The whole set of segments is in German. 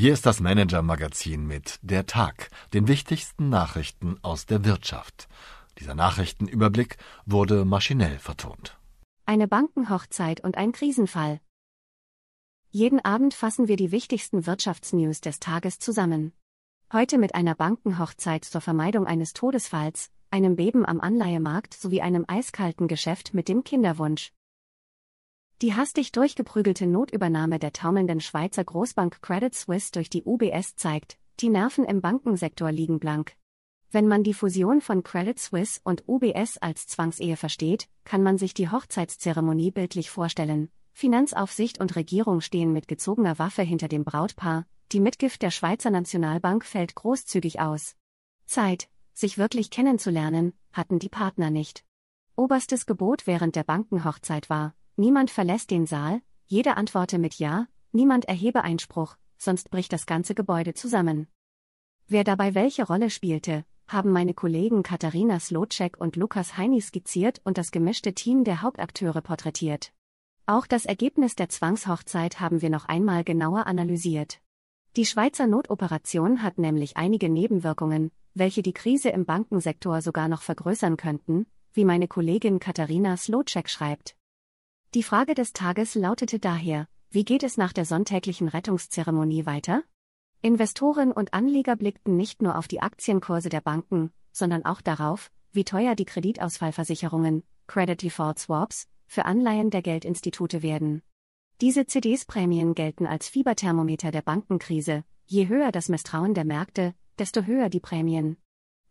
Hier ist das Manager-Magazin mit Der Tag, den wichtigsten Nachrichten aus der Wirtschaft. Dieser Nachrichtenüberblick wurde maschinell vertont. Eine Bankenhochzeit und ein Krisenfall. Jeden Abend fassen wir die wichtigsten Wirtschaftsnews des Tages zusammen. Heute mit einer Bankenhochzeit zur Vermeidung eines Todesfalls, einem Beben am Anleihemarkt sowie einem eiskalten Geschäft mit dem Kinderwunsch. Die hastig durchgeprügelte Notübernahme der taumelnden Schweizer Großbank Credit Suisse durch die UBS zeigt, die Nerven im Bankensektor liegen blank. Wenn man die Fusion von Credit Suisse und UBS als Zwangsehe versteht, kann man sich die Hochzeitszeremonie bildlich vorstellen. Finanzaufsicht und Regierung stehen mit gezogener Waffe hinter dem Brautpaar, die Mitgift der Schweizer Nationalbank fällt großzügig aus. Zeit, sich wirklich kennenzulernen, hatten die Partner nicht. Oberstes Gebot während der Bankenhochzeit war, Niemand verlässt den Saal, jeder antworte mit Ja, niemand erhebe Einspruch, sonst bricht das ganze Gebäude zusammen. Wer dabei welche Rolle spielte, haben meine Kollegen Katharina Slotschek und Lukas Heini skizziert und das gemischte Team der Hauptakteure porträtiert. Auch das Ergebnis der Zwangshochzeit haben wir noch einmal genauer analysiert. Die Schweizer Notoperation hat nämlich einige Nebenwirkungen, welche die Krise im Bankensektor sogar noch vergrößern könnten, wie meine Kollegin Katharina Slotschek schreibt. Die Frage des Tages lautete daher, wie geht es nach der sonntäglichen Rettungszeremonie weiter? Investoren und Anleger blickten nicht nur auf die Aktienkurse der Banken, sondern auch darauf, wie teuer die Kreditausfallversicherungen, Credit Default Swaps, für Anleihen der Geldinstitute werden. Diese CDs-Prämien gelten als Fieberthermometer der Bankenkrise, je höher das Misstrauen der Märkte, desto höher die Prämien.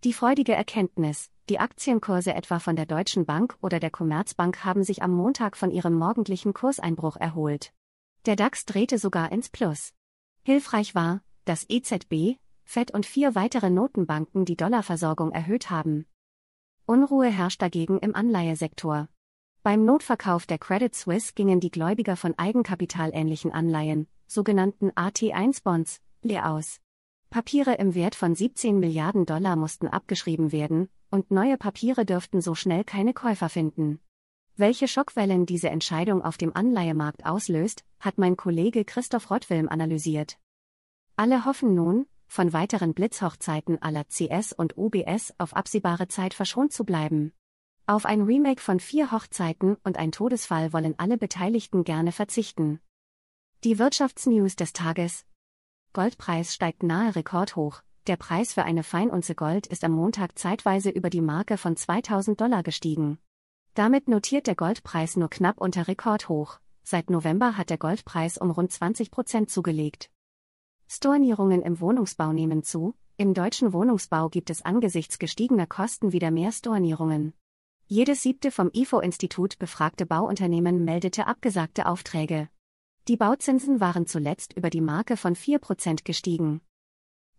Die freudige Erkenntnis, die Aktienkurse etwa von der Deutschen Bank oder der Commerzbank haben sich am Montag von ihrem morgendlichen Kurseinbruch erholt. Der DAX drehte sogar ins Plus. Hilfreich war, dass EZB, FED und vier weitere Notenbanken die Dollarversorgung erhöht haben. Unruhe herrscht dagegen im Anleihesektor. Beim Notverkauf der Credit Suisse gingen die Gläubiger von eigenkapitalähnlichen Anleihen, sogenannten AT1-Bonds, leer aus. Papiere im Wert von 17 Milliarden Dollar mussten abgeschrieben werden, und neue Papiere dürften so schnell keine Käufer finden. Welche Schockwellen diese Entscheidung auf dem Anleihemarkt auslöst, hat mein Kollege Christoph Rottwilm analysiert. Alle hoffen nun, von weiteren Blitzhochzeiten aller CS und UBS auf absehbare Zeit verschont zu bleiben. Auf ein Remake von vier Hochzeiten und ein Todesfall wollen alle Beteiligten gerne verzichten. Die Wirtschaftsnews des Tages, Goldpreis steigt nahe Rekordhoch. Der Preis für eine Feinunze Gold ist am Montag zeitweise über die Marke von 2000 Dollar gestiegen. Damit notiert der Goldpreis nur knapp unter Rekordhoch. Seit November hat der Goldpreis um rund 20 Prozent zugelegt. Stornierungen im Wohnungsbau nehmen zu. Im deutschen Wohnungsbau gibt es angesichts gestiegener Kosten wieder mehr Stornierungen. Jedes siebte vom IFO-Institut befragte Bauunternehmen meldete abgesagte Aufträge. Die Bauzinsen waren zuletzt über die Marke von 4% gestiegen.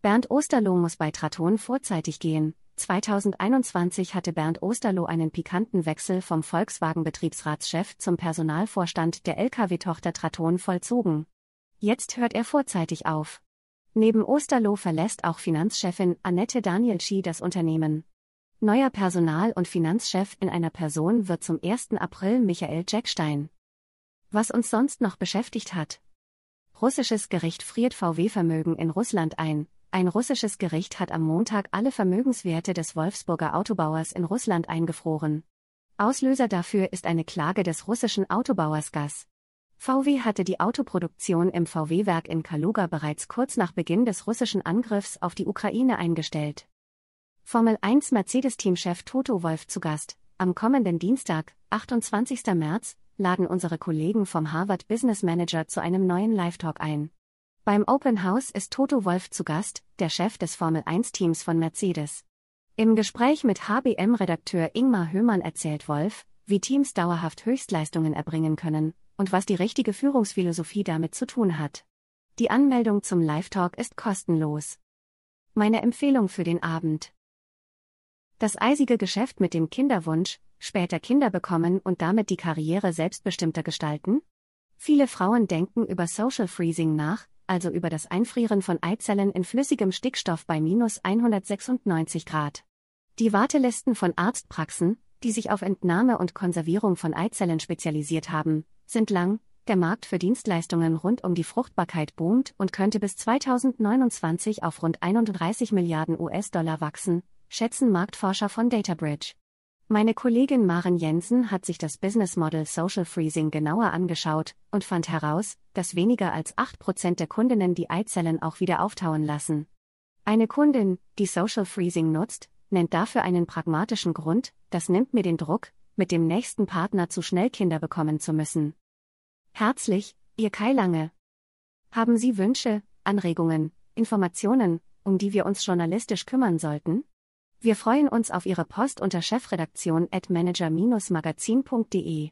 Bernd Osterloh muss bei Traton vorzeitig gehen. 2021 hatte Bernd Osterloh einen pikanten Wechsel vom Volkswagen-Betriebsratschef zum Personalvorstand der Lkw-Tochter Traton vollzogen. Jetzt hört er vorzeitig auf. Neben Osterloh verlässt auch Finanzchefin Annette Danielschi das Unternehmen. Neuer Personal- und Finanzchef in einer Person wird zum 1. April Michael Jackstein. Was uns sonst noch beschäftigt hat. Russisches Gericht friert VW-Vermögen in Russland ein. Ein russisches Gericht hat am Montag alle Vermögenswerte des Wolfsburger Autobauers in Russland eingefroren. Auslöser dafür ist eine Klage des russischen Autobauers Gas. VW hatte die Autoproduktion im VW-Werk in Kaluga bereits kurz nach Beginn des russischen Angriffs auf die Ukraine eingestellt. Formel 1 Mercedes-Teamchef Toto Wolf zu Gast. Am kommenden Dienstag, 28. März, laden unsere Kollegen vom Harvard Business Manager zu einem neuen Live-Talk ein. Beim Open House ist Toto Wolf zu Gast, der Chef des Formel 1-Teams von Mercedes. Im Gespräch mit HBM-Redakteur Ingmar Höhmann erzählt Wolf, wie Teams dauerhaft Höchstleistungen erbringen können und was die richtige Führungsphilosophie damit zu tun hat. Die Anmeldung zum Live-Talk ist kostenlos. Meine Empfehlung für den Abend. Das eisige Geschäft mit dem Kinderwunsch, später Kinder bekommen und damit die Karriere selbstbestimmter gestalten? Viele Frauen denken über Social Freezing nach, also über das Einfrieren von Eizellen in flüssigem Stickstoff bei minus 196 Grad. Die Wartelisten von Arztpraxen, die sich auf Entnahme und Konservierung von Eizellen spezialisiert haben, sind lang, Der Markt für Dienstleistungen rund um die Fruchtbarkeit boomt und könnte bis 2029 auf rund 31 Milliarden US-Dollar wachsen, schätzen Marktforscher von Databridge. Meine Kollegin Maren Jensen hat sich das Business Model Social Freezing genauer angeschaut und fand heraus, dass weniger als 8% der Kundinnen die Eizellen auch wieder auftauen lassen. Eine Kundin, die Social Freezing nutzt, nennt dafür einen pragmatischen Grund, das nimmt mir den Druck, mit dem nächsten Partner zu schnell Kinder bekommen zu müssen. Herzlich, Ihr Kai Lange. Haben Sie Wünsche, Anregungen, Informationen, um die wir uns journalistisch kümmern sollten? Wir freuen uns auf Ihre Post unter chefredaktion at manager-magazin.de.